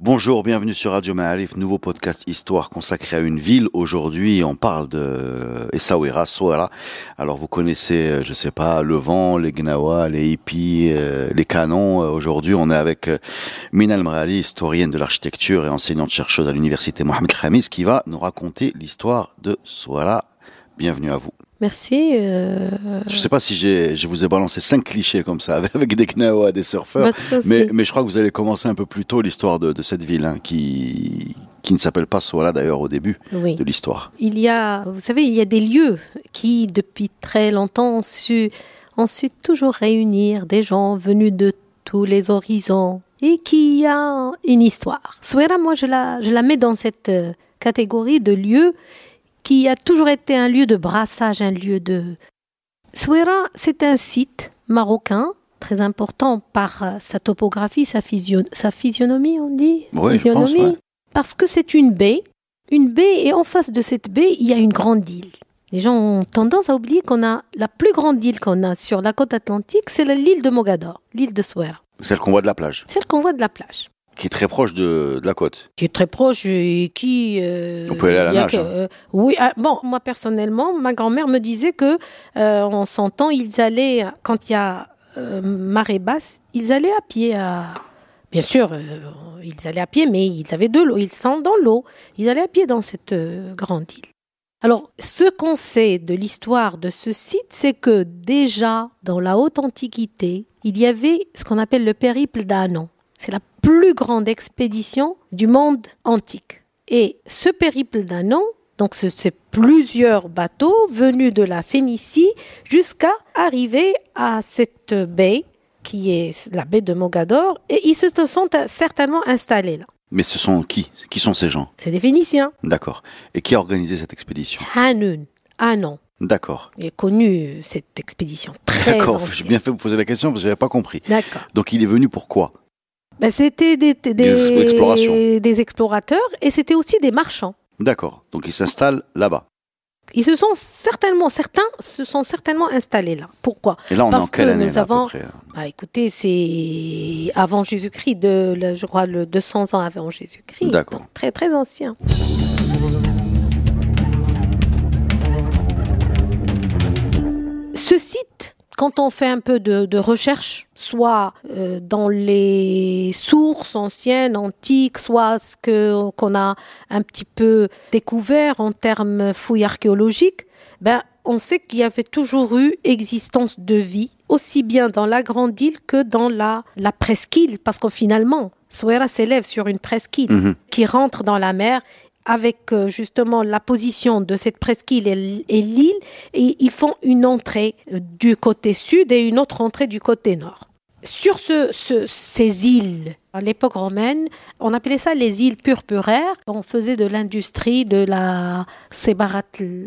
Bonjour, bienvenue sur Radio Ma'arif, nouveau podcast histoire consacré à une ville. Aujourd'hui, on parle de Essaouira, Souara. Alors, vous connaissez, euh, je sais pas, le vent, les gnawa, les hippies, euh, les canons. Euh, aujourd'hui, on est avec Minal Mrali, historienne de l'architecture et enseignante chercheuse à l'université Mohamed Khamis, qui va nous raconter l'histoire de Souara. Bienvenue à vous. Merci. Euh... Je sais pas si je vous ai balancé cinq clichés comme ça avec des gnawa, des surfeurs, mais, mais je crois que vous allez commencer un peu plus tôt l'histoire de, de cette ville hein, qui qui ne s'appelle pas Soala d'ailleurs au début Oui. de l'histoire. Il y a, vous savez, il y a des lieux qui, depuis très longtemps, ont su, ont su toujours réunir des gens venus de tous les horizons et qui a une histoire. Souera, moi, je la, je la mets dans cette euh, catégorie de lieux qui a toujours été un lieu de brassage, un lieu de... Souera, c'est un site marocain très important par euh, sa topographie, sa, physio- sa physionomie, on dit Oui, je pense, ouais. Parce que c'est une baie, une baie, et en face de cette baie, il y a une grande île. Les gens ont tendance à oublier qu'on a la plus grande île qu'on a sur la côte atlantique, c'est l'île de Mogador, l'île de Souera, Celle qu'on voit de la plage, celle qu'on voit de la plage qui est très proche de, de la côte. qui est très proche et qui. euh, On peut aller à la nage, hein. euh, oui, ah, bon, moi personnellement, ma grand-mère me disait que euh, en son temps, ils allaient quand il y a euh, marée basse, ils allaient à pied. À... Bien sûr, euh, ils allaient à pied, mais ils avaient de l'eau, ils sont dans l'eau. Ils allaient à pied dans cette euh, grande île. Alors, ce qu'on sait de l'histoire de ce site, c'est que déjà dans la haute antiquité, il y avait ce qu'on appelle le périple d'Anon. C'est la plus grande expédition du monde antique. Et ce périple d'un an, donc ce- c'est plusieurs bateaux venus de la Phénicie jusqu'à arriver à cette baie qui est la baie de Mogador, et ils se sont certainement installés là. Mais ce sont qui? Qui sont ces gens? C'est des Phéniciens. D'accord. Et qui a organisé cette expédition? Hanun, Anon, D'accord. il est connu cette expédition très D'accord. J'ai bien fait de vous poser la question parce que j'avais pas compris. D'accord. Donc il est venu pourquoi Ben, c'était des, des, Des explorations. des explorateurs et c'était aussi des marchands. D'accord. Donc il s'installe là-bas. Ils se sont certainement, certains se sont certainement installés là. Pourquoi? Et là on est Parce en quelle que année nous là, avons- à peu près bah, Écoutez, c'est avant Jésus-Christ, je crois le 200 ans avant Jésus-Christ. D'accord. Très très ancien. Ce site, quand on fait un peu de, de recherche, soit euh, dans les sources anciennes, antiques, soit ce que qu'on a un petit peu découvert en termes fouilles archéologiques, ben on sait qu'il y avait toujours eu existence de vie, aussi bien dans la grande île que dans la, la presqu'île, parce que finalement, Souera s'élève sur une presqu'île Mhm. qui rentre dans la mer avec euh, justement la position de cette presqu'île et l'île, et ils font une entrée euh, du côté sud et une autre entrée du côté nord. Sur ce, ce- ces îles, à l'époque romaine, on appelait ça les îles purpuraires. On faisait de l'industrie de la sébarat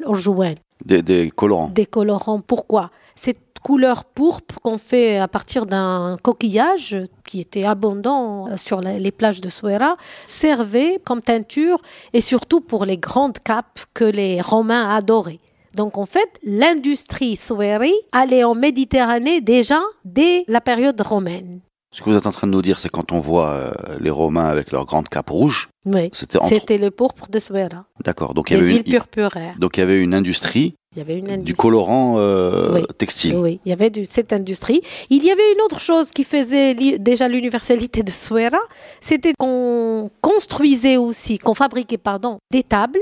orjouane Des, des colorants. des colorants. Pourquoi? Cette couleur pourpre qu'on fait à partir d'un coquillage qui était abondant euh, sur les plages de Souera servait comme teinture et surtout pour les grandes capes que les Romains adoraient. Donc en fait, l'industrie souéri allait en Méditerranée déjà dès la période romaine. Ce que vous êtes en train de nous dire, c'est quand on voit euh, les Romains avec leurs grandes capes rouges, Oui. c'était entre... Le pourpre de Souera, D'accord. Donc il y les avait îles une... purpuraires. Donc il y avait une industrie Il y avait une du industrie. colorant euh, Oui. textile. Oui, il y avait de cette industrie. Il y avait une autre chose qui faisait déjà l'universalité de Souera, c'était qu'on construisait aussi, qu'on fabriquait, pardon, des tables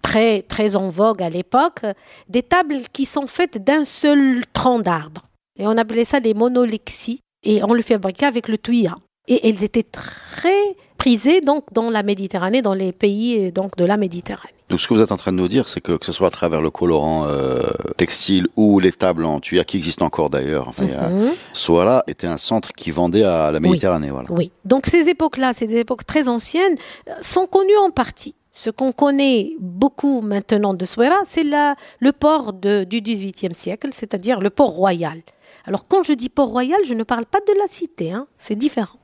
très très en vogue à l'époque, des tables qui sont faites d'un seul tronc d'arbre. Et on appelait ça les monolexis et on le fabriquait avec le tuya. Et elles étaient très prisées donc dans la Méditerranée, dans les pays donc de la Méditerranée. Donc ce que vous êtes en train de nous dire, c'est que que ce soit à travers le colorant euh, textile ou les tables en tuyère qui existent encore d'ailleurs, enfin, Mhm. Souara était un centre qui vendait à la Méditerranée. Voilà. Oui. Donc ces époques-là, ces époques très anciennes, euh, sont connues en partie. Ce qu'on connaît beaucoup maintenant de Souera, c'est le port de- du XVIIIe siècle, c'est-à-dire le port royal. Alors quand je dis port royal, je ne parle pas de la cité, hein, c'est différent.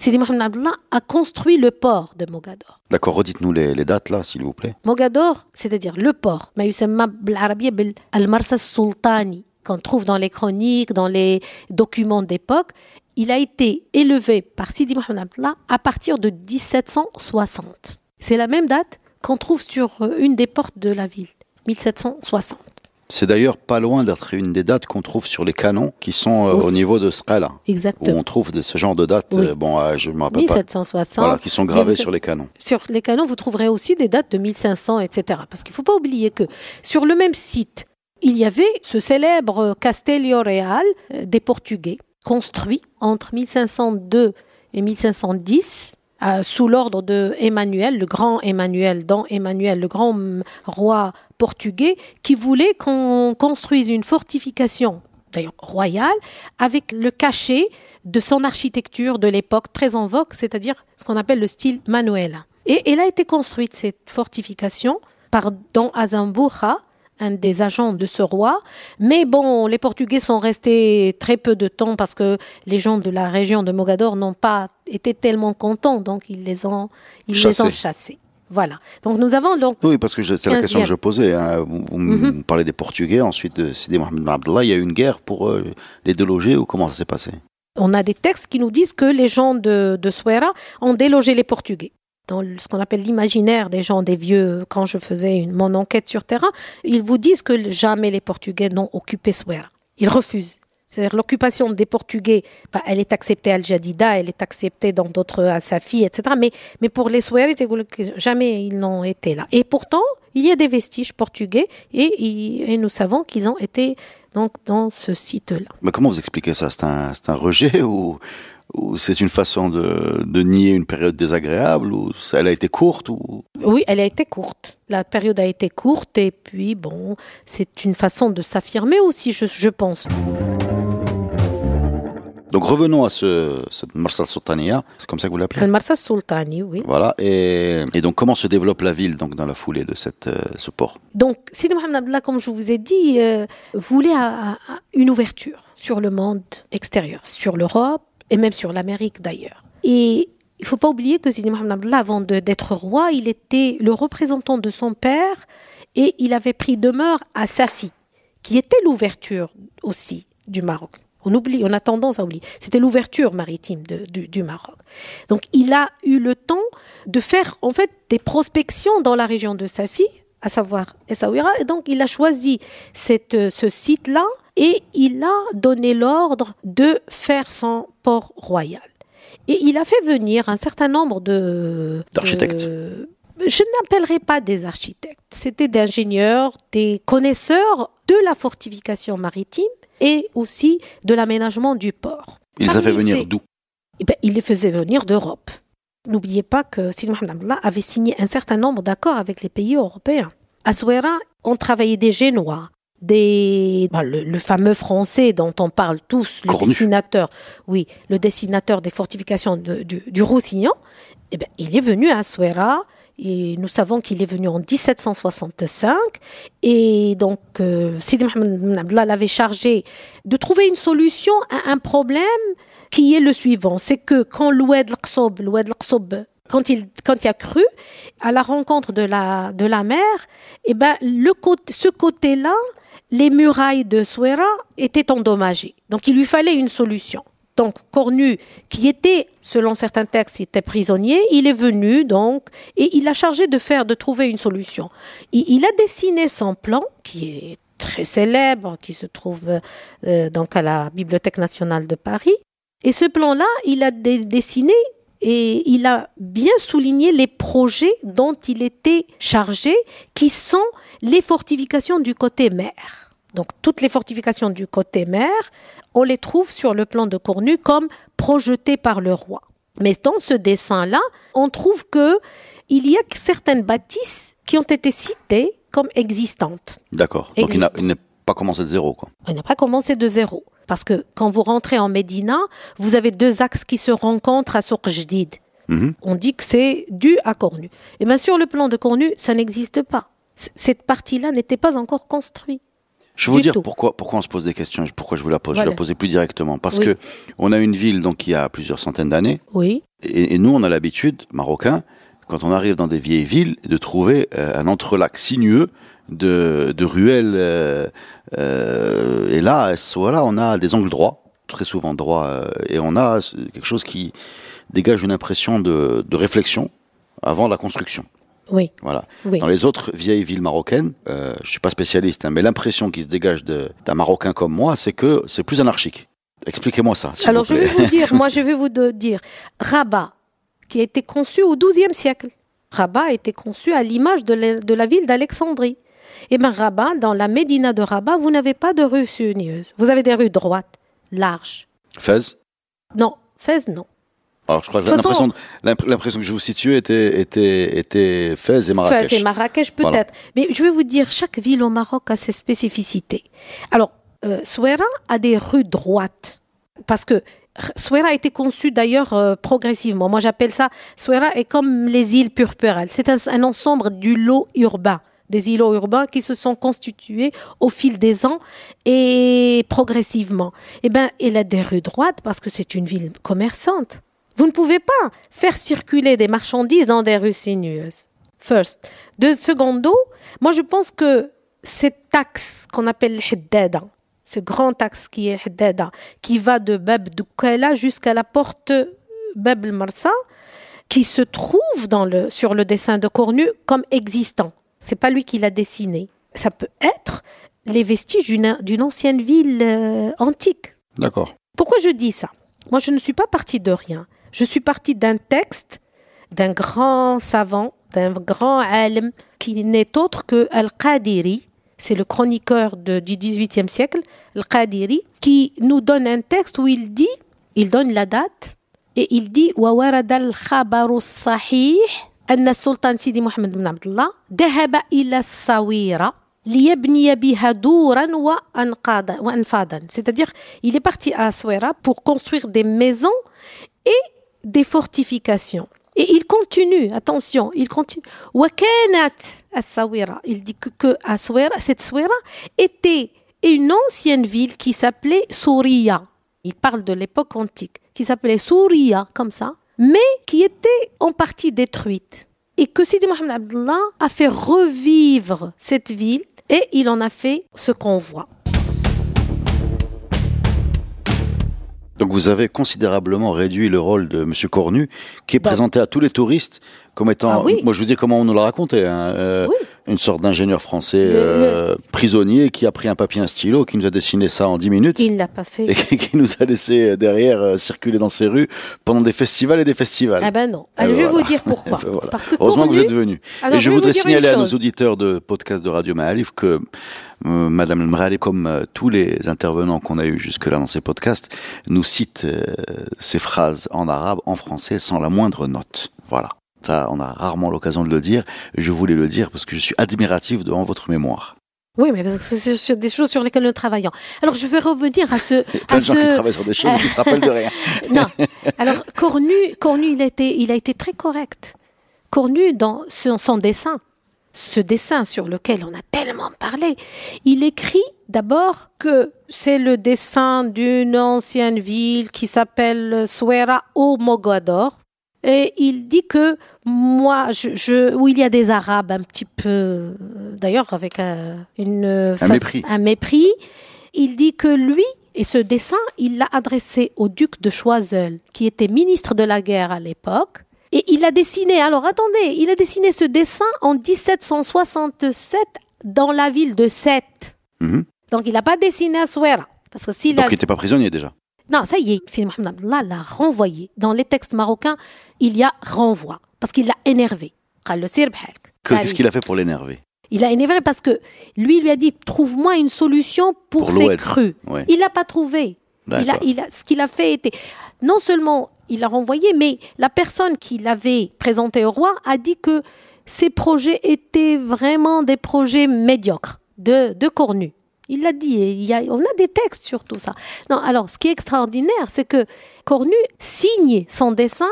Sidi Mohamed Abdullah a construit le port de Mogador. D'accord, redites-nous les, dates là, s'il vous plaît. Mogador, c'est-à-dire le port, sultani qu'on trouve dans les chroniques, dans les documents d'époque, il a été élevé par Sidi Mohamed Abdullah à partir de 1760. C'est la même date qu'on trouve sur euh, une des portes de la ville, 1760. C'est d'ailleurs pas loin d'être une des dates qu'on trouve sur les canons qui sont euh, au niveau de Scala, où Exactement. on trouve de, ce genre de dates. Oui. euh, bon, euh, je me rappelle pas. 1760. Voilà, qui sont gravées sur les canons. Sur les canons, vous trouverez aussi des dates de 1500, etc. Parce qu'il ne faut pas oublier que sur le même site, il y avait ce célèbre Castelio Real euh, des Portugais, construit entre 1502 et 1510 euh, sous l'ordre de Emmanuel, le grand Emmanuel, dans Emmanuel, le grand roi portugais, qui voulait qu'on construise une fortification, d'ailleurs royale, avec le cachet de son architecture de l'époque très en vogue, c'est-à-dire ce qu'on appelle le style manuela. Et elle a été construite, cette fortification, par Don Azambuja, un des agents de ce roi. Mais bon, les Portugais sont restés très peu de temps parce que les gens de la région de Mogador n'ont pas été tellement contents, donc ils les ont, ils les Chassés. ont chassés. Voilà. Donc nous avons donc Oui, parce que c'est la question que 15e. je posais. hein. Vous, vous Mhm. me parlez des Portugais, ensuite de Sidi Mohamed Ben Abdallah, il y a eu une guerre pour euh, les déloger ou comment ça s'est passé? On a des textes qui nous disent que les gens de, de Suera ont délogé les Portugais. Dans ce qu'on appelle l'imaginaire des gens, des vieux, quand je faisais mon enquête sur terrain, ils vous disent que jamais les Portugais n'ont occupé Suera. Ils refusent. C'est-à-dire l'occupation des Portugais, bah, elle est acceptée à Al-Jadida, elle est acceptée dans d'autres, à Safi, etc. Mais, mais pour les Suera, jamais ils n'ont été là. Et pourtant, il y a des vestiges portugais et, nous savons qu'ils ont été donc dans ce site-là. Mais comment vous expliquez ça? C'est un, un rejet ou c'est une façon de, de nier une période désagréable ou elle a été courte ou Oui, elle a été courte. La période a été courte et puis bon, c'est une façon de s'affirmer aussi, je, je pense. Donc revenons à ce, cette Marsal Sultania, c'est comme ça que vous l'appelez? Al-Marsa Sultani, oui. Voilà, et, et donc comment se développe la ville donc dans la foulée de cette, euh, ce port? Donc, Sidi Mohamed Abdallah, comme je vous ai dit, euh, voulait à- à- une ouverture sur le monde extérieur, sur l'Europe et même sur l'Amérique d'ailleurs. Et il faut pas oublier que Sidi Mohamed Abdallah, avant d'être roi, il était le représentant de son père et il avait pris demeure à Safi, qui était l'ouverture aussi du Maroc. On oublie, on a tendance à oublier. C'était l'ouverture maritime du, du Maroc. Donc, il a eu le temps de faire en fait des prospections dans la région de Safi, à savoir Essaouira. Et donc, il a choisi euh, ce site-là et il a donné l'ordre de faire son port royal. Et il a fait venir un certain nombre de D'architectes. de- je n'appellerai pas des architectes, c'était des ingénieurs, des connaisseurs de la fortification maritime et aussi de l'aménagement du port. Il les a fait Parmi venir d'où? Eh ben, il les faisait venir d'Europe. N'oubliez pas que Sidi Mohamed avait signé un certain nombre d'accords avec les pays européens. À Souera, on travaillait des Génois, des, bah, le, le fameux français dont on parle tous, le Cornu. dessinateur, oui, le dessinateur des fortifications de- du, du Roussillon, eh ben, il est venu à Souera. Et nous savons qu'il est venu en 1765 et donc euh, Sidi Mohamed Abdallah l'avait chargé de trouver une solution à un problème qui est le suivant, c'est que quand l'Oued l'Aqsob, l'Oued quand il, quand il a cru à la rencontre de la, de la mer, eh ben, le côté, ce côté-là, les murailles de Souera étaient endommagées. Donc il lui fallait une solution. Donc Cornu, qui était, selon certains textes, était prisonnier, il est venu donc et il a chargé de faire, de trouver une solution. Il, a dessiné son plan, qui est très célèbre, qui se trouve euh, donc à la Bibliothèque nationale de Paris. Et ce plan-là, il a dessiné et il a bien souligné les projets dont il était chargé, qui sont les fortifications du côté mer. Donc toutes les fortifications du côté mer, on les trouve sur le plan de Cornu comme projetées par le roi. Mais dans ce dessin-là, on trouve que il y a certaines bâtisses qui ont été citées comme existantes. D'accord. Donc il n'a- il n'est pas commencé de zéro, quoi. On n'a pas commencé de zéro. Parce que quand vous rentrez en Médina, vous avez deux axes qui se rencontrent à Souk Jdid. Mhm. On dit que c'est dû à Cornu. Et bien sur le plan de Cornu, ça n'existe pas. Cette partie-là n'était pas encore construite. Je vais vous dire tout. pourquoi, pourquoi on se pose des questions, pourquoi je vous la pose. Je la poser plus directement. Parce Oui. que on a une ville donc, qui a plusieurs centaines d'années. Oui, Et, et nous, on a l'habitude, marocains, quand on arrive dans des vieilles villes, de trouver euh, un entrelac sinueux de, de ruelles. euh, euh, et là, voilà, on a des angles droits, très souvent droits, euh, et on a quelque chose qui dégage une impression de, de réflexion avant la construction. Oui, Voilà. oui. Dans les autres vieilles villes marocaines, euh, je suis pas spécialiste, hein, mais l'impression qui se dégage d'un Marocain comme moi, c'est que c'est plus anarchique. Expliquez-moi ça. Alors vous je vais vous dire, moi je vais vous dire, Rabat, qui a été conçu au XIIe siècle. Rabat a été conçu à l'image de, la- de la ville d'Alexandrie. Et bien Rabat, dans la Médina de Rabat, vous n'avez pas de rues sinueuses. Vous avez des rues droites, larges. Fès? Non, Fès, non. Alors, je crois que l'impression, l'imp- l'impression que je vous situais était, était, était Fès et Marrakech. Fès et Marrakech peut-être. Voilà. Mais je vais vous dire, chaque ville au Maroc a ses spécificités. Alors, euh, Souera a des rues droites. Parce que Souera a été conçu d'ailleurs euh, progressivement. Moi, j'appelle ça, Souera est comme les îles purpurales. C'est un, un ensemble du lot urbain, des îlots urbains qui se sont constitués au fil des ans et progressivement. Eh bien, elle a des rues droites parce que c'est une ville commerçante. Vous ne pouvez pas faire circuler des marchandises dans des rues sinueuses. First. De secondo, moi je pense que cet axe qu'on appelle le ce grand axe qui est Haddada, qui va de Bab Doukala jusqu'à la porte Bab el Marsa, qui se trouve dans le, sur le dessin de Cornu comme existant. C'est pas lui qui l'a dessiné. Ça peut être les vestiges d'une d'une ancienne ville euh, antique. D'accord. Pourquoi je dis ça? Moi, je ne suis pas partie de rien. Je suis partie d'un texte d'un grand savant, d'un grand alim, qui n'est autre que Al-Qadiri. C'est le chroniqueur de- du XVIIIe siècle, Al-Qadiri, qui nous donne un texte où il dit, il donne la date, et il dit وورد الخبر الصحيح أن السلطان سيدي محمد بن عبد الله ذهب إلى الصويرة ليبني بها دورا وأنقاضا وأنفاضا c'est-à-dire il est parti à Souera pour construire des maisons et des fortifications. Et il continue, attention, il continue. Il dit que, que cette Souira était une ancienne ville qui s'appelait Souria. Il parle de l'époque antique, qui s'appelait Souria, comme ça, mais qui était en partie détruite. Et que Sidi Mohamed Abdullah a fait revivre cette ville et il en a fait ce qu'on voit. Donc vous avez considérablement réduit le rôle de Monsieur Cornu, qui est Bah- présenté à tous les touristes comme étant, Ah oui. moi je vous dis comment on nous l'a raconté, hein, euh, Oui. une sorte d'ingénieur français Le- euh, prisonnier qui a pris un papier, un stylo, qui nous a dessiné ça en 10 minutes. Il l'a pas fait. Et qui nous a laissé derrière euh, circuler dans ces rues pendant des festivals et des festivals. Ah ben non. Alors, je vais voilà. vous dire pourquoi. Voilà. Parce que Heureusement que vous êtes venu. Et je voudrais signaler à nos auditeurs de podcast de Radio Maalif que Madame Mrali, comme euh, tous les intervenants qu'on a eu jusque-là dans ces podcasts, nous cite euh, ces phrases en arabe, en français, sans la moindre note. Voilà. Ça, on a rarement l'occasion de le dire. Je voulais le dire parce que je suis admiratif devant votre mémoire. Oui, mais parce que c'est sur des choses sur lesquelles nous travaillons. Alors, je vais revenir à ce... Il y a plein à de gens qui travaillent sur des choses qui se rappellent de rien. Non. Alors, Cornu, Cornu il, a été, il a été très correct. Cornu, dans son, son dessin, ce dessin sur lequel on a tellement parlé, il écrit d'abord que c'est le dessin d'une ancienne ville qui s'appelle Souera au Mogador. Et il dit que moi, je, je- où il y a des Arabes un petit peu, d'ailleurs avec euh, une face- mépris. un mépris, il dit que lui et ce dessin, il l'a adressé au duc de Choiseul, qui était ministre de la guerre à l'époque. Et il a dessiné, alors attendez, il a dessiné ce dessin en 1767 dans la ville de Sète. Mhm. Donc il n'a pas dessiné à Souera. Parce que s'il Donc il n'était pas prisonnier déjà Non, ça y est, Sidi Mohamed Abdullah l'a renvoyé. Dans les textes marocains, il y a renvoi. Parce qu'il l'a énervé. Qu'est-ce qu'il a fait pour l'énerver? Il a énervé parce que lui lui a dit trouve-moi une solution pour, pour ces crues. Ouais. Il l'a pas trouvé. Il a, il a, ce qu'il a fait était non seulement il l'a renvoyé, mais la personne qui l'avait présenté au roi a dit que ces projets étaient vraiment des projets médiocres, de, de. Il l'a dit, il y a, on a des textes sur tout ça. Non, alors, ce qui est extraordinaire, c'est que Cornu signe son dessin,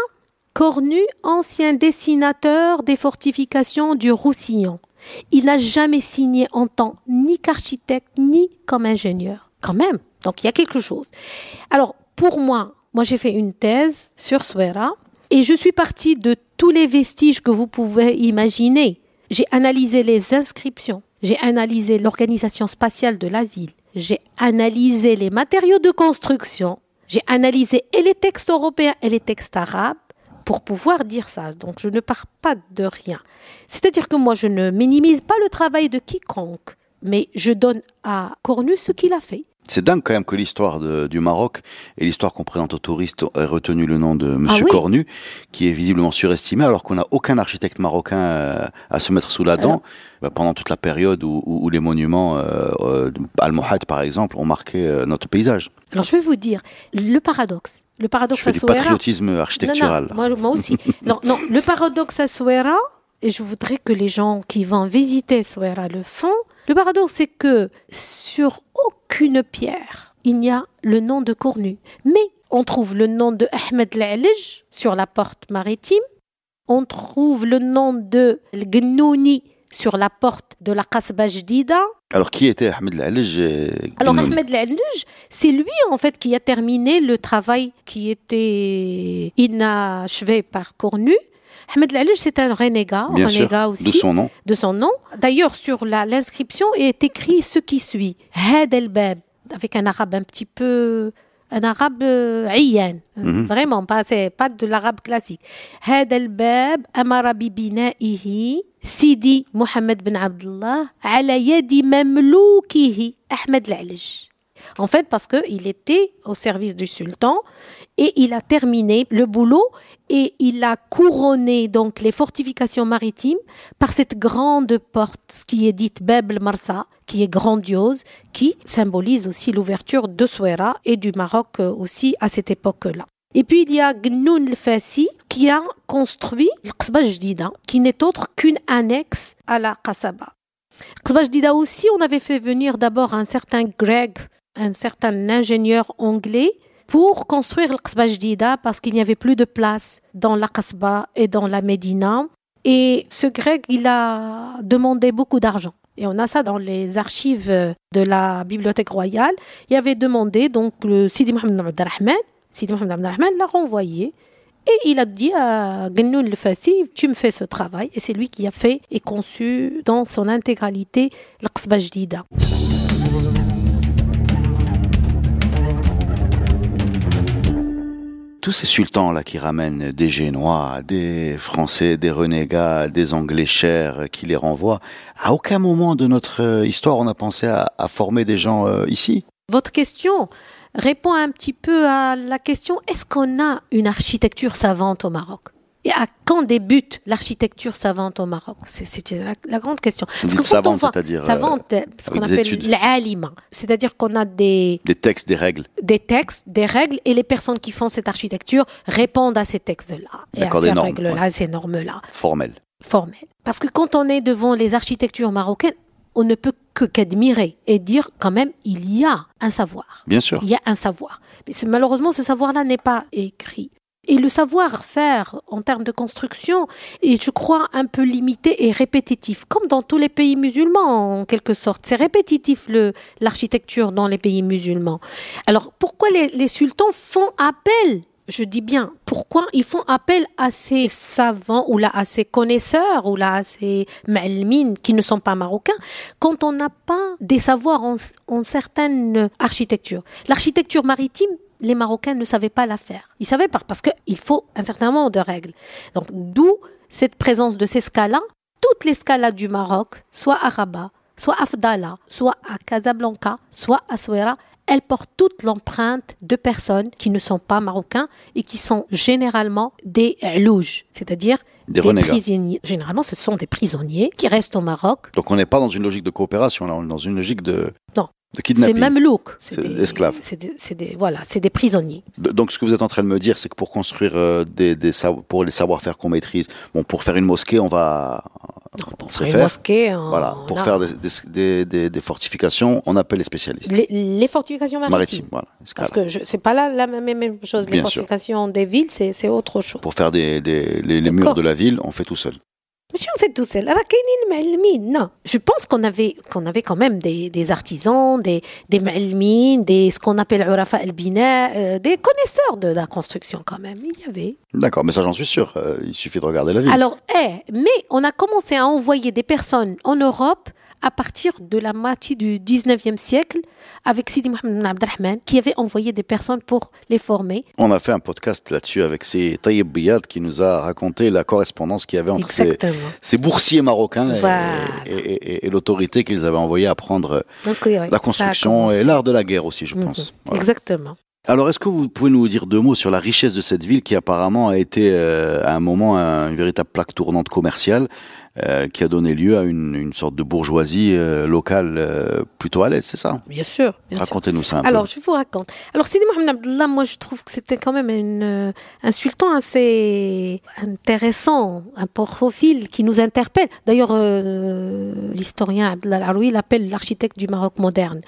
Cornu, ancien dessinateur des fortifications du Roussillon. Il n'a jamais signé en tant ni qu'architecte, ni comme ingénieur. Quand même. Donc, il y a quelque chose. Alors, pour moi, moi, j'ai fait une thèse sur Souera et je suis partie de tous les vestiges que vous pouvez imaginer. J'ai analysé les inscriptions, j'ai analysé l'organisation spatiale de la ville, j'ai analysé les matériaux de construction, j'ai analysé et les textes européens et les textes arabes pour pouvoir dire ça. Donc je ne pars pas de rien. C'est-à-dire que moi, je ne minimise pas le travail de quiconque, mais je donne à Cornu ce qu'il a fait. C'est dingue quand même que l'histoire du Maroc et l'histoire qu'on présente aux touristes ait retenu le nom de Monsieur Ah oui. Cornu, qui est visiblement surestimé, alors qu'on n'a aucun architecte marocain euh, à se mettre sous la dent bah, pendant toute la période où, où- où les monuments euh, euh, Al-Mohad, par exemple, ont marqué euh, notre paysage. Alors je vais vous dire le paradoxe. Le Je paradoxe fais à du Souera- patriotisme architectural. Non, non, moi, moi aussi. non, non, le paradoxe à Souera, et je voudrais que les gens qui vont visiter Souera le font, le paradoxe c'est que sur aucune pierre, il n'y a le nom de Cornu. Mais on trouve le nom de Ahmed L'Alij sur la porte maritime, on trouve le nom de L'Gnouni sur la porte de la Qasba Jdida, Alors qui était Ahmed Lalej alors Ahmed Al-Alouj, c'est lui en fait qui a terminé le travail qui était inachevé par Cornu. Ahmed Lalouche, c'est un renégat, Bien renégat sûr, aussi. De son nom. De son nom. D'ailleurs, sur l'inscription est écrit ce qui suit. Had el Bab, avec un arabe un petit peu. Un arabe euh, aïen, mhm. vraiment, pas, pas de l'arabe classique. Had el Bab, Amara Bibina'ihi, Sidi Mohamed Ben Abdullah, ala yadi mamloukihi, Ahmed Lalouche en fait parce qu'il était au service du sultan et il a terminé le boulot et il a couronné donc les fortifications maritimes par cette grande porte qui est dite Bab el Marsa qui est grandiose qui symbolise aussi l'ouverture de Souera et du Maroc euh, aussi à cette époque-là. Et puis il y a Gnoun el-Fassi qui a construit Qasba qui n'est autre qu'une annexe à la Qasaba. Qasba aussi, on avait fait venir d'abord un certain Greg, un certain ingénieur anglais pour construire Qasba Jdida parce qu'il n'y avait plus de place dans la et dans la Médina. Et ce Greg, il a demandé beaucoup d'argent. Et on a ça dans les archives de la Bibliothèque royale. Il avait demandé, donc le Sidi Mohamed Abdelrahman, Sidi Mohamed Abdelrahman l'a renvoyé. Et il a dit à Gnoun le Fassi, tu me fais ce travail. Et c'est lui qui a fait et conçu dans son intégralité le Qasba Jdida. Tous ces sultans-là qui ramènent des Génois, des Français, des renégats, des Anglais chers qui les renvoient, à aucun moment de notre euh, histoire on a pensé à, former des gens euh, ici. Votre question répond un petit peu à la question est-ce qu'on a une architecture savante au Maroc? Et à quand débute l'architecture savante au Maroc? C'est la, la grande question. Vous dites quand savante, on voit- c'est-à-dire, euh, savante, ce qu'on appelle l'alima, c'est-à-dire qu'on a des Des textes, des règles. des textes, des règles, et les personnes qui font cette architecture répondent à ces textes-là et à ces règles-là, ouais. à ces normes-là formels. formelles. Parce que quand on est devant les architectures marocaines, on ne peut que qu'admirer et dire quand même il y a un savoir. Bien sûr. Il y a un savoir. Mais malheureusement, ce savoir-là n'est pas écrit. Et le savoir-faire en termes de construction est, je crois, un peu limité et répétitif, comme dans tous les pays musulmans, en quelque sorte. C'est répétitif, l'architecture dans les pays musulmans. Alors, pourquoi les, sultans font appel je dis bien, pourquoi ils font appel à ces savants ou là à ces connaisseurs ou là à ces malmines qui ne sont pas marocains quand on n'a pas des savoirs en certaines architectures? L'architecture maritime, les Marocains ne savaient pas la faire. Ils savaient pas parce qu'il faut un certain nombre de règles. Donc d'où cette présence de ces scala. Toutes les scalas du Maroc, soit à Rabat, soit à Fdala, soit à Casablanca, soit à Souera, elles portent toute l'empreinte de personnes qui ne sont pas marocains et qui sont généralement des louges, c'est-à-dire Des prisonniers. Généralement, ce sont des prisonniers qui restent au Maroc Donc on n'est pas dans une logique de coopération, là, on est dans une logique de Non. De kidnapping. C'est même look. C'est des esclaves. C'est des, voilà, c'est des prisonniers. De- Donc, ce que vous êtes en train de me dire, c'est que pour construire euh, des, des pour les savoir-faire qu'on maîtrise, bon, pour faire une mosquée, on va Pour se faire une faire. mosquée, on- Voilà, pour a- faire des, des, des- fortifications, on appelle les spécialistes. les, les fortifications maritimes. Maritimes, voilà. Parce que je- c'est pas là la même, même chose. Les sûr. fortifications des villes, c'est autre chose. Pour faire des, des- les, les murs de la ville, on fait tout seul. Mais si on fait tout seul, راه كاينين المعلمين. non. Je pense qu'on avait, qu'on avait quand même des, des artisans, des, des معلمين, des, ce qu'on appelle عرفاء البناء, euh, des connaisseurs de la construction quand même. Il y avait. D'accord, mais ça j'en suis sûr. euh, il suffit de regarder la ville. Alors, eh, mais on a commencé à envoyer des personnes en Europe à partir de la moitié du 19e siècle avec Sidi Mohamed Ben Abdelrahman qui avait envoyé des personnes pour les former. On a fait un podcast là-dessus avec ces Biyad qui nous a raconté la correspondance qu'il y avait entre ces, boursiers marocains et- Voilà. et, et- et- et l'autorité qu'ils avaient envoyé apprendre Donc, oui, oui, ça la construction et l'art de la guerre aussi, je Mhm. pense. Voilà. Exactement. Alors, est-ce que vous pouvez nous dire deux mots sur la richesse de cette ville qui apparemment a été euh, à un moment un- une véritable plaque tournante commerciale euh, qui a donné lieu à une, une sorte de bourgeoisie euh, locale euh, plutôt à l'aise, c'est ça Bien sûr. Bien sûr. Racontez-nous ça un Alors, peu. je vous raconte. Alors, Sidi Mohamed Abdullah, moi, je trouve que c'était quand même une, un sultan assez intéressant, un profil qui nous interpelle. D'ailleurs, l'historien Abdullah Al-Aroui l'appelle l'architecte du Maroc moderne.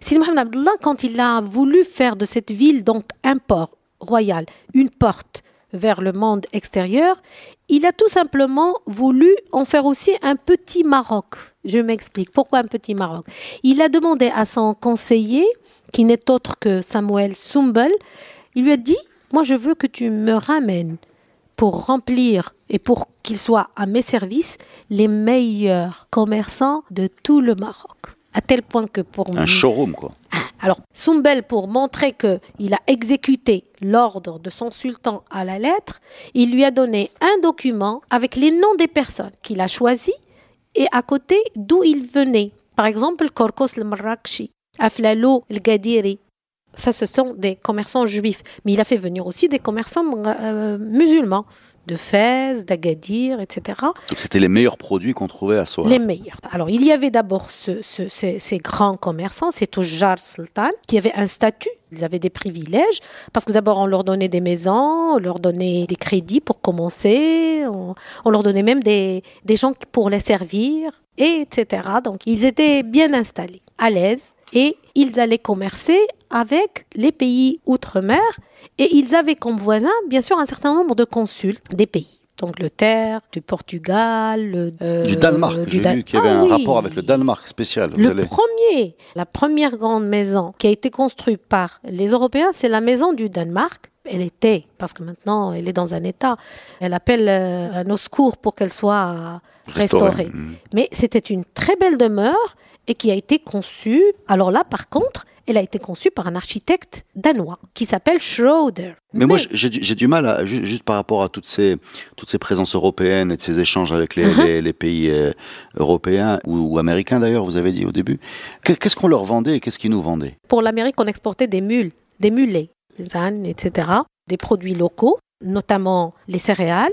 Sidi Mohamed Abdullah, quand il a voulu faire de cette ville, donc, un port royal, une porte vers le monde extérieur, il a tout simplement voulu en faire aussi un petit Maroc. Je m'explique. Pourquoi un petit Maroc? Il a demandé à son conseiller, qui n'est autre que Samuel Sumbel, il lui a dit, moi je veux que tu me ramènes pour remplir et pour qu'ils soient à mes services les meilleurs commerçants de tout le Maroc. À tel point que pour Un showroom, quoi. Alors, Sumbel, pour montrer qu'il a exécuté l'ordre de son sultan à la lettre, il lui a donné un document avec les noms des personnes qu'il a choisies et à côté d'où ils venaient. Par exemple, Korkos le Marrakchi, Aflalo le Gadiri. Ça, ce sont des commerçants juifs. Mais il a fait venir aussi des commerçants euh, musulmans, de Fès, d'Agadir, etc. Donc c'était les meilleurs produits qu'on trouvait à Soa. Les meilleurs. Alors, il y avait d'abord ce- ce- ces, ces grands commerçants, c'est Jar Sultan, qui avaient un statut, ils avaient des privilèges, parce que d'abord, on leur donnait des maisons, on leur donnait des crédits pour commencer, on, on leur donnait même des, des gens pour les servir, et etc. Donc, ils étaient bien installés, à l'aise, et ils allaient commercer avec les pays outre-mer, et ils avaient comme voisins, bien sûr, un certain nombre de consuls des pays. D'Angleterre, du Portugal, euh, Du Danemark, du j'ai Dan- vu qu'il y avait Ah un oui. rapport avec le Danemark spécial. Le allez- premier, la première grande maison qui a été construite par les Européens, c'est la maison du Danemark. Elle était, parce que maintenant elle est dans un état, elle appelle euh, un au secours pour qu'elle soit euh, Restaurée. restaurée. Mhm. Mais c'était une très belle demeure et qui a été conçue. Alors là, par contre, elle a été conçue par un architecte danois qui s'appelle Schroeder. Mais moi, j'ai du, mal, à, ju- juste par rapport à toutes ces, toutes ces présences européennes et de ces échanges avec les, Uh-huh. les, les pays euh, européens ou, ou américains d'ailleurs, vous avez dit au début. Qu'est- Qu'est-ce qu'on leur vendait et qu'est-ce qu'ils nous vendaient? Pour l'Amérique, on exportait des mules, des mulets, des ânes, etc. Des produits locaux, notamment les céréales.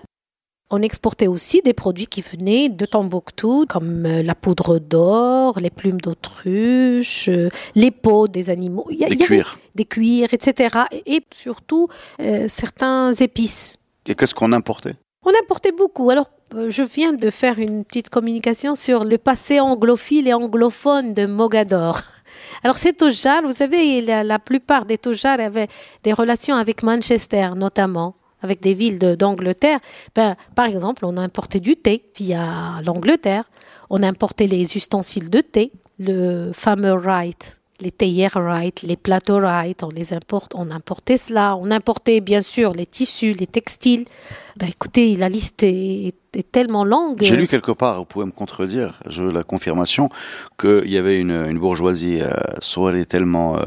On exportait aussi des produits qui venaient de Tombouctou, comme euh, la poudre d'or, les plumes d'autruche, euh, les peaux des animaux. Il y a- Des cuirs. Des cuirs, etc. Et, et surtout, euh, certains épices. Et qu'est-ce qu'on importait? On importait beaucoup. Alors, je viens de faire une petite communication sur le passé anglophile et anglophone de Mogador. Alors, ces Tojars, vous savez, la, plupart des Tojars avaient des relations avec Manchester, notamment, avec des villes d'Angleterre. Ben, par exemple, on a importé du thé via l'Angleterre. On a importé les ustensiles de thé, le fameux Wright, les théières Wright, les plateaux Wright, on les importe, on importait cela. On importait bien sûr les tissus, les textiles. Ben, écoutez, la liste est, tellement longue. J'ai lu quelque part, vous pouvez me contredire, je veux la confirmation, qu'il y avait une, bourgeoisie euh, soit tellement euh,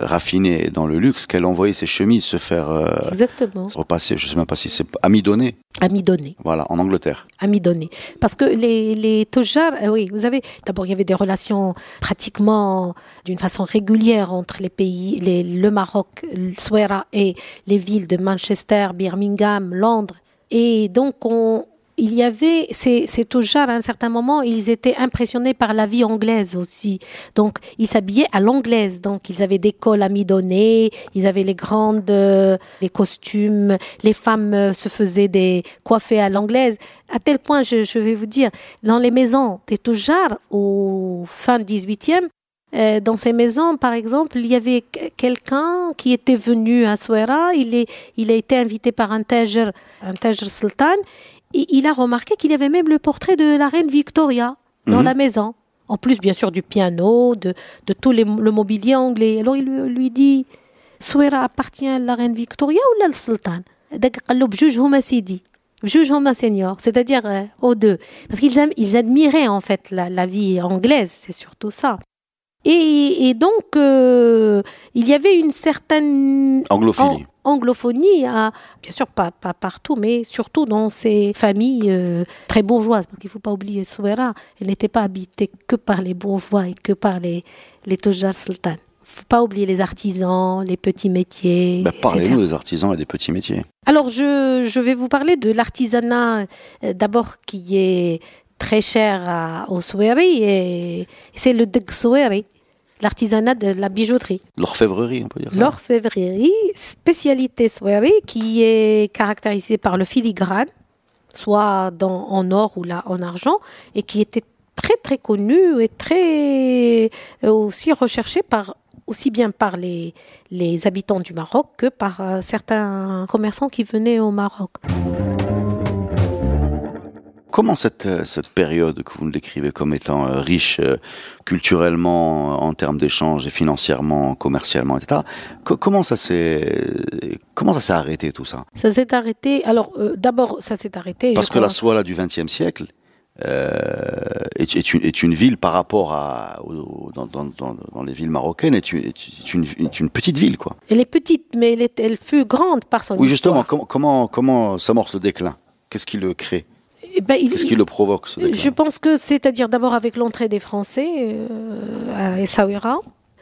raffinée dans le luxe qu'elle envoyait ses chemises se faire euh, Exactement. repasser, je sais même pas si c'est amidonné, Amidonné. voilà, en Angleterre. Amidonné. Parce que les, les Tojars, euh, oui, vous avez, d'abord, il y avait des relations pratiquement d'une façon régulière entre les pays, les, le Maroc, le Souera et les villes de Manchester, Birmingham, Londres. Et donc, on, il y avait ces, ces toujards à un certain moment, ils étaient impressionnés par la vie anglaise aussi. Donc, ils s'habillaient à l'anglaise. Donc, ils avaient des cols amidonnés, ils avaient les grandes, euh, les costumes. Les femmes euh, se faisaient des coiffées à l'anglaise. À tel point, je, vais vous dire, dans les maisons des toujards, au fin 18e, euh, dans ces maisons, par exemple, il y avait que- quelqu'un qui était venu à Souera, il, est, il a été invité par un Tajer, un Tajer sultan, il a remarqué qu'il y avait même le portrait de la reine Victoria dans mhm. la maison. En plus, bien sûr, du piano, de, tout le mobilier anglais. Alors il lui dit Souira appartient à la reine Victoria ou à le sultan c'est-à-dire euh, aux deux. Parce qu'ils ils admiraient en fait la, vie anglaise, c'est surtout ça. Et, donc, euh, il y avait une certaine... Anglophilie. An- anglophonie, bien sûr pas, pas partout, mais surtout dans ces familles euh, très bourgeoises. Parce qu'il ne faut pas oublier, Souera, elle n'était pas habitée que par les bourgeois et que par les, les. Il ne faut pas oublier les artisans, les petits métiers. Bah. Parlez-nous des artisans et des petits métiers. Alors, je, je vais vous parler de l'artisanat, euh, d'abord, qui est très cher à, au Soueri, et c'est le Deg Soueri, l'artisanat de la bijouterie. L'orfèvrerie, on peut dire. L'orfèvrerie, spécialité Soueri, qui est caractérisée par le filigrane, soit dans, en or ou là en argent, et qui était très très connue et très euh, aussi recherchée par aussi bien par les, les habitants du Maroc que par euh, certains commerçants qui venaient au Maroc. Comment cette, euh, cette période que vous décrivez comme étant euh, riche euh, culturellement, en termes d'échanges et financièrement, commercialement, etc., co- comment ça s'est comment ça s'est arrêté tout ça? Ça s'est arrêté. Alors, euh, d'abord, ça s'est arrêté. Parce que la Souala du XXe siècle euh, est, est une, est une ville par rapport à au- dans, dans, dans, dans les villes marocaines est une, est une, est une petite ville quoi. Elle est petite, mais elle, est- elle fut grande par son Oui justement histoire. comment comment comment s'amorce le déclin? Qu'est-ce qui le crée? Ben, il- Qu'est-ce qui le provoque ce déclin Je pense que c'est-à-dire d'abord avec l'entrée des Français euh, à Essaouira,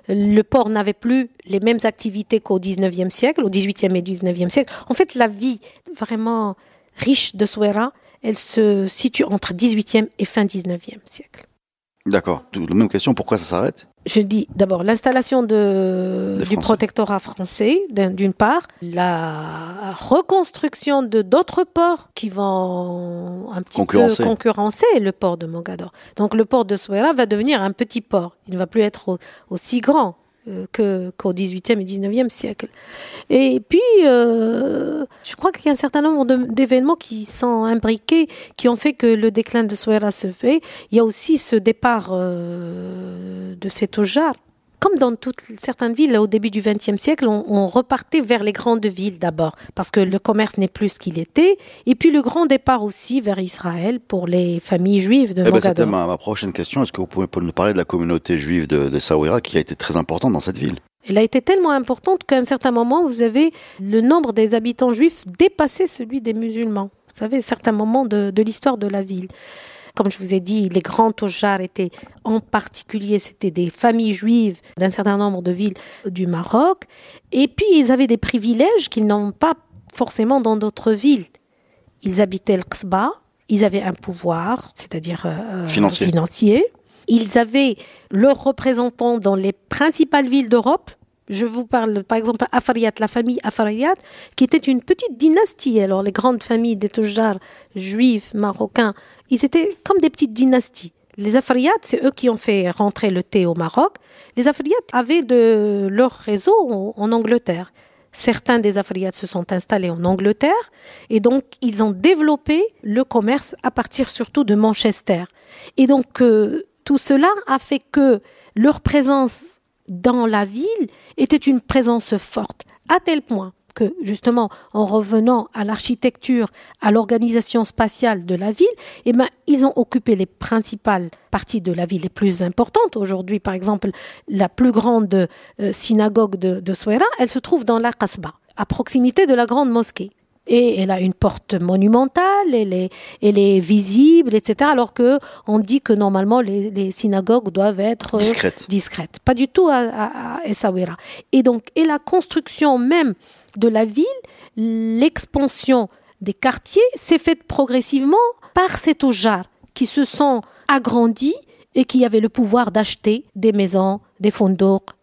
le port n'avait plus les mêmes activités qu'au 19e siècle, au 18e et 19e siècle. En fait, la vie vraiment riche de Souera, elle se situe entre 18e et fin 19e siècle. D'accord. La même question pourquoi ça s'arrête? Je dis d'abord l'installation du protectorat français, d'un- d'une part, la reconstruction de d'autres ports qui vont un petit Concurrencer. peu concurrencer le port de Mogador. Donc le port de Souera va devenir un petit port. Il ne va plus être au- aussi grand que qu'au 18e et 19e siècle. Et puis, euh, je crois qu'il y a un certain nombre d'événements qui sont imbriqués, qui ont fait que le déclin de Souera se fait. Il y a aussi ce départ euh, de ces Tojar. Comme dans toutes certaines villes, au début du XXe siècle, on, on repartait vers les grandes villes d'abord, parce que le commerce n'est plus ce qu'il était. Et puis le grand départ aussi vers Israël pour les familles juives de Eh ben, C'était ma, ma prochaine question. Est-ce que vous pouvez nous parler de la communauté juive de, de Saouira qui a été très importante dans cette ville? Elle a été tellement importante qu'à un certain moment, vous avez le nombre des habitants juifs dépassé celui des musulmans. Vous savez, certains moments de, de l'histoire de la ville. Comme je vous ai dit, les grands Tojars étaient en particulier, c'était des familles juives d'un certain nombre de villes du Maroc. Et puis, ils avaient des privilèges qu'ils n'ont pas forcément dans d'autres villes. Ils habitaient le Qsba, ils avaient un pouvoir, c'est-à-dire euh, Financier. financier. Ils avaient leurs représentants dans les principales villes d'Europe. Je vous parle par exemple Afariat, la famille Afariat, qui était une petite dynastie. Alors les grandes familles des Toujars juifs, marocains, ils étaient comme des petites dynasties. Les Afariat, c'est eux qui ont fait rentrer le thé au Maroc. Les Afariat avaient de leur réseau en, Angleterre. Certains des Afriats se sont installés en Angleterre et donc ils ont développé le commerce à partir surtout de Manchester. Et donc euh, tout cela a fait que leur présence dans la ville était une présence forte, à tel point que justement en revenant à l'architecture, à l'organisation spatiale de la ville, eh ben, ils ont occupé les principales parties de la ville les plus importantes. Aujourd'hui, par exemple, la plus grande euh, synagogue de, de Souera, elle se trouve dans la Kasbah, à proximité de la grande mosquée. Et elle a une porte monumentale, elle est, elle est visible, etc. Alors que on dit que normalement les, les synagogues doivent être Discrète. discrètes. Pas du tout à, à, à Essaouira. Et donc, et la construction même de la ville, l'expansion des quartiers s'est faite progressivement par ces toujars qui se sont agrandis et qui avaient le pouvoir d'acheter des maisons, des fonds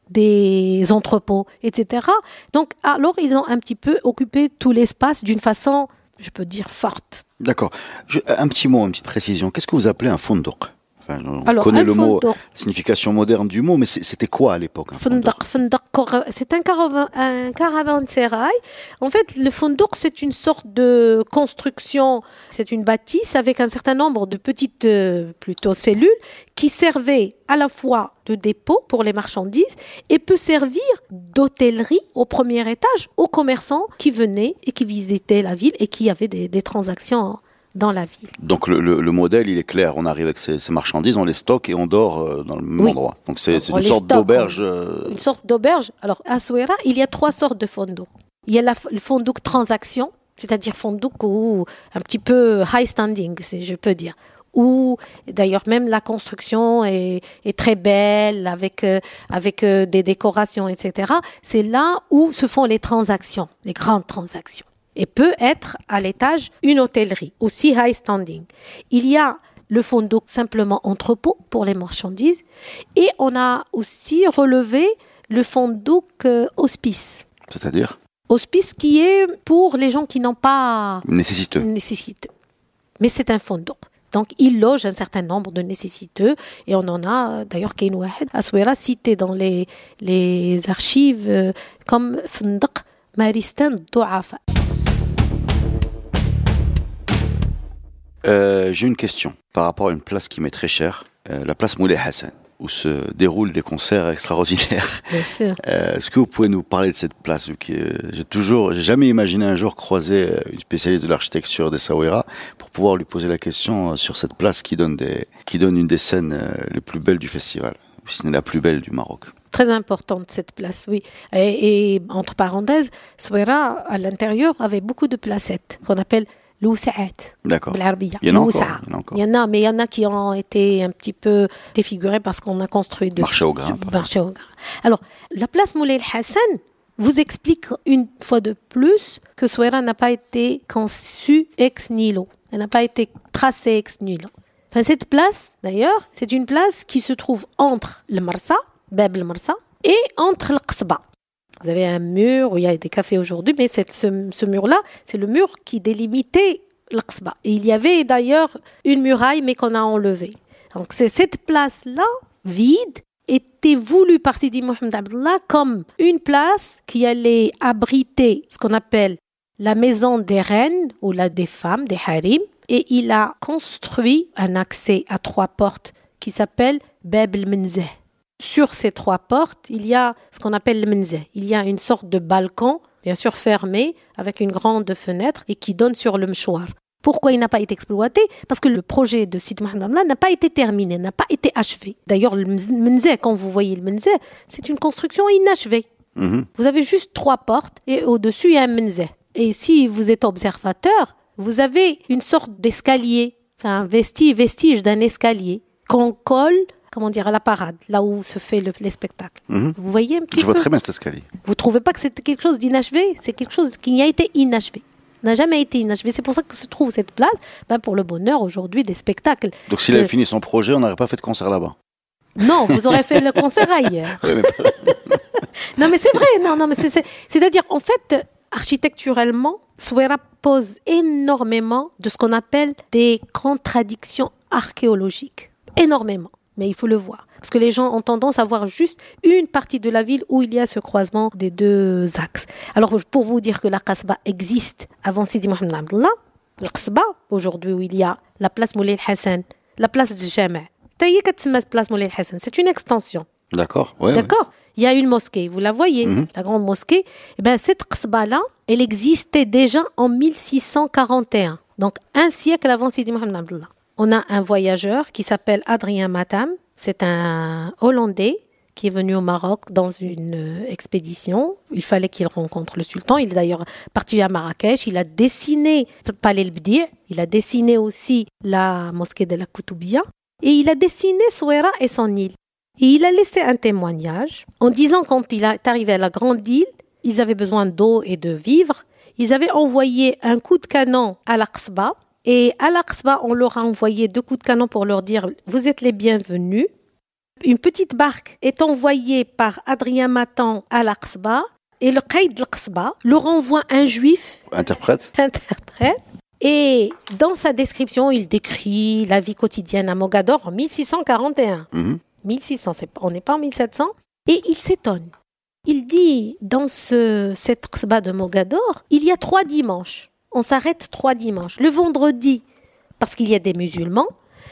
des entrepôts, etc. Donc, alors, ils ont un petit peu occupé tout l'espace d'une façon, je peux dire, forte. D'accord. Un petit mot, une petite précision. Qu'est-ce que vous appelez un on connaît le mot, la signification moderne du mot, mais c'était quoi à l'époque C'est un, un caravansérail. En fait, le fondouk, c'est une sorte de construction, c'est une bâtisse avec un certain nombre de petites, euh, plutôt cellules, qui servaient à la fois de dépôt pour les marchandises et peut servir d'hôtellerie au premier étage aux commerçants qui venaient et qui visitaient la ville et qui avaient des, des transactions dans la ville. Donc le, le, modèle, il est clair. On arrive avec ces, marchandises, on les stocke et on dort euh, dans le même endroit. Donc c'est une sorte d'auberge. Euh, une sorte d'auberge. Alors à Souera, il y a trois sortes de fondouk. Il y a la, le fondouk transaction, c'est-à-dire fondouk ou un petit peu high standing, je peux dire. Ou d'ailleurs même la construction est, est très belle avec euh, avec des décorations, etc. C'est là où se font les transactions, les grandes transactions et peut être à l'étage une hôtellerie, aussi high standing. Il y a le fondouk simplement entrepôt pour les marchandises et on a aussi relevé le fondouk euh, hospice. C'est-à-dire? Hospice qui est pour les gens qui n'ont pas nécessiteux. nécessiteux. Mais c'est un fondouk. Donc, il loge un certain nombre de nécessiteux et on en a d'ailleurs Kain Wahed Aswera cité dans les, les archives euh, comme Fondouk Maristan Douafa. Euh, j'ai une question par rapport à une place qui m'est très chère, euh, la place Moulay Hassan, où se déroulent des concerts extraordinaires. Bien sûr. Euh, est-ce que vous pouvez nous parler de cette place J'ai toujours, j'ai jamais imaginé un jour croiser une spécialiste de l'architecture des Sawera pour pouvoir lui poser la question sur cette place qui donne des, qui donne une des scènes les plus belles du festival, si n'est la plus belle du Maroc très importante cette place, oui. Et, et entre parenthèses, Souera à l'intérieur avait beaucoup de placettes qu'on appelle D'accord. Il y en a encore. Il y en a, mais il y en a qui ont été un petit peu défigurés parce qu'on a construit de marché au grain. Marché au grain. Alors, la place Moulay Hassan vous explique une fois de plus que Souera n'a pas été conçue ex nihilo. Elle n'a pas été tracée ex nihilo. Enfin, cette place, d'ailleurs, c'est une place qui se trouve entre le Marsa, Bab le Marsa, et entre le Qsba. Vous avez un mur où il y a des cafés aujourd'hui, mais ce, ce mur-là, c'est le mur qui délimitait l'Aqsba. Il y avait d'ailleurs une muraille, mais qu'on a enlevée. Donc c'est cette place-là, vide, était voulue par Sidi Mohamed Abdullah comme une place qui allait abriter ce qu'on appelle la maison des reines ou la des femmes, des harim. Et il a construit un accès à trois portes qui s'appelle Bab el-Menzeh. Sur ces trois portes, il y a ce qu'on appelle le menzeh. Il y a une sorte de balcon, bien sûr fermé, avec une grande fenêtre et qui donne sur le mchoir. Pourquoi il n'a pas été exploité? Parce que le projet de Sid Mohamed n'a pas été terminé, n'a pas été achevé. D'ailleurs, le menzeh, quand vous voyez le menzeh, c'est une construction inachevée. Mhm. Vous avez juste trois portes et au-dessus, il y a un menzeh. Et si vous êtes observateur, vous avez une sorte d'escalier, enfin, vestige, vestige d'un escalier qu'on colle comment dire, à la parade, là où se fait le, les spectacles. Mhm. Vous voyez un petit Je vois très bien cet escalier. Vous trouvez pas que c'est quelque chose d'inachevé? C'est quelque chose qui a été inachevé n'a jamais été inachevé. C'est pour ça que se trouve cette place, ben pour le bonheur aujourd'hui des spectacles. Donc s'il avait fini son projet, on n'aurait pas fait de concert là-bas. Non, vous aurez fait le concert ailleurs. non, mais c'est vrai. Non, non, mais c'est-à-dire en fait, architecturellement, Souera pose énormément de ce qu'on appelle des contradictions archéologiques. Énormément mais il faut le voir. Parce que les gens ont tendance à voir juste une partie de la ville où il y a ce croisement des deux axes. Alors, pour vous dire que la Qasba existe avant Sidi Mohamed Abdullah, la Qasba, aujourd'hui où il y a la place Moulay Hassan, la place de Jama', place Moulay Hassan, c'est une extension. D'accord, D'accord? Il y a une mosquée, vous la voyez, mhm. la grande mosquée. Eh ben, cette Qasba-là, elle existait déjà en 1641, donc un siècle avant Sidi Mohamed Abdullah on a un voyageur qui s'appelle Adrien Matam. C'est un Hollandais qui est venu au Maroc dans une euh, expédition. Il fallait qu'il rencontre le sultan. Il est d'ailleurs parti à Marrakech. Il a dessiné le palais El Il a dessiné aussi la mosquée de la Koutoubia. Et il a dessiné Souera et son île. Et il a laissé un témoignage en disant quand il est arrivé à la grande île, ils avaient besoin d'eau et de vivres. Ils avaient envoyé un coup de canon à l'Aqsba Et à l'Aqsba, on leur a envoyé deux coups de canon pour leur dire Vous êtes les bienvenus. Une petite barque est envoyée par Adrien Matan à l'Aqsba. Et le Qaïd l'Aqsba leur envoie un juif. Interprète. Interprète. Et dans sa description, il décrit la vie quotidienne à Mogador en 1641. 1600, on n'est pas en 1700. Et il s'étonne. Il dit dans ce, cette Qsba de Mogador, il y a trois dimanches. On s'arrête trois dimanches. Le vendredi, parce qu'il y a des musulmans.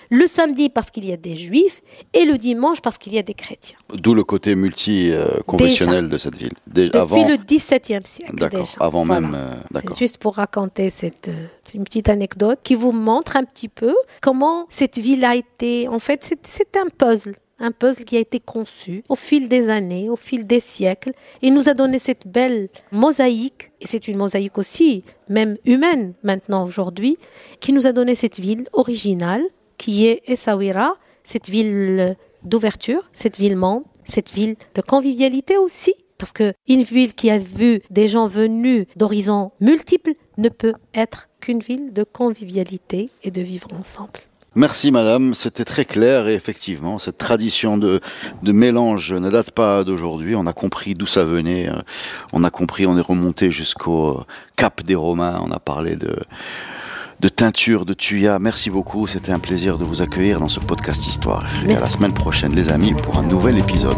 Le samedi, parce qu'il y a des juifs. Et le dimanche, parce qu'il y a des chrétiens. D'où le côté multi-confessionnel de cette ville. Déjà, Depuis avant... le XVIIe siècle. D'accord, avant voilà. même. Euh, C'est juste pour raconter cette, une petite anecdote qui vous montre un petit peu comment cette ville a été. En fait, c'est un puzzle un puzzle qui a été conçu au fil des années, au fil des siècles, et nous a donné cette belle mosaïque, et c'est une mosaïque aussi, même humaine maintenant aujourd'hui, qui nous a donné cette ville originale, qui est Essaouira, cette ville d'ouverture, cette ville monde, cette ville de convivialité aussi. Parce qu'une ville qui a vu des gens venus d'horizons multiples ne peut être qu'une ville de convivialité et de vivre ensemble. Merci madame, c'était très clair et effectivement, cette tradition de, de mélange ne date pas d'aujourd'hui. On a compris d'où ça venait, on a compris, on est remonté jusqu'au cap des Romains, on a parlé de, de teinture, de tuya. Merci beaucoup, c'était un plaisir de vous accueillir dans ce podcast Histoire. Et à la semaine prochaine les amis pour un nouvel épisode.